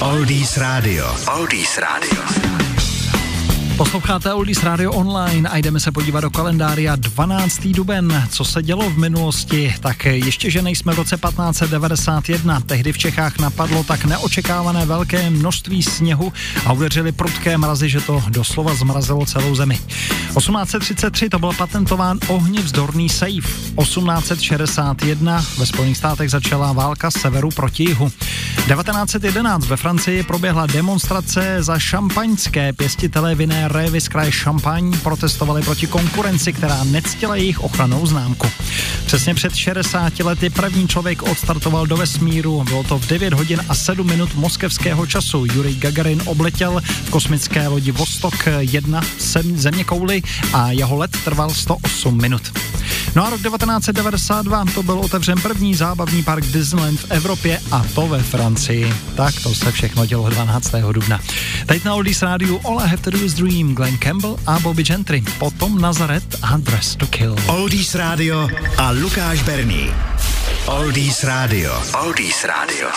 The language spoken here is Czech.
Oldies Radio. Oldies Radio. Posloucháte Oldies Radio Online a jdeme se podívat do kalendária 12. duben. Co se dělo v minulosti? Tak ještě, že nejsme v roce 1591. Tehdy v Čechách napadlo tak neočekávané velké množství sněhu a uvěřili prudké mrazy, že to doslova zmrazilo celou zemi. 1833 to byl patentován ohnivzdorný safe. 1861 ve Spojených státech začala válka z severu proti jihu. 1911 ve Francii proběhla demonstrace za šampaňské pěstitelé vinné révy z kraje Šampaň protestovali proti konkurenci, která nectila jejich ochranou známku. Přesně před 60 lety první člověk odstartoval do vesmíru. Bylo to v 9 hodin a 7 minut moskevského času. Jurij Gagarin obletěl v kosmické lodi Vostok 1 země kouly a jeho let trval 108 minut. No a rok 1992 to byl otevřen první zábavní park Disneyland v Evropě a to ve Francii. Tak to se všechno dělo 12. dubna. Teď na Oldies rádiu All I Have to Do is Dream, Glenn Campbell a Bobby Gentry. Potom Nazaret a Dress to Kill. Oldies Radio a Lukáš Berný. Oldies Radio. Oldies Radio.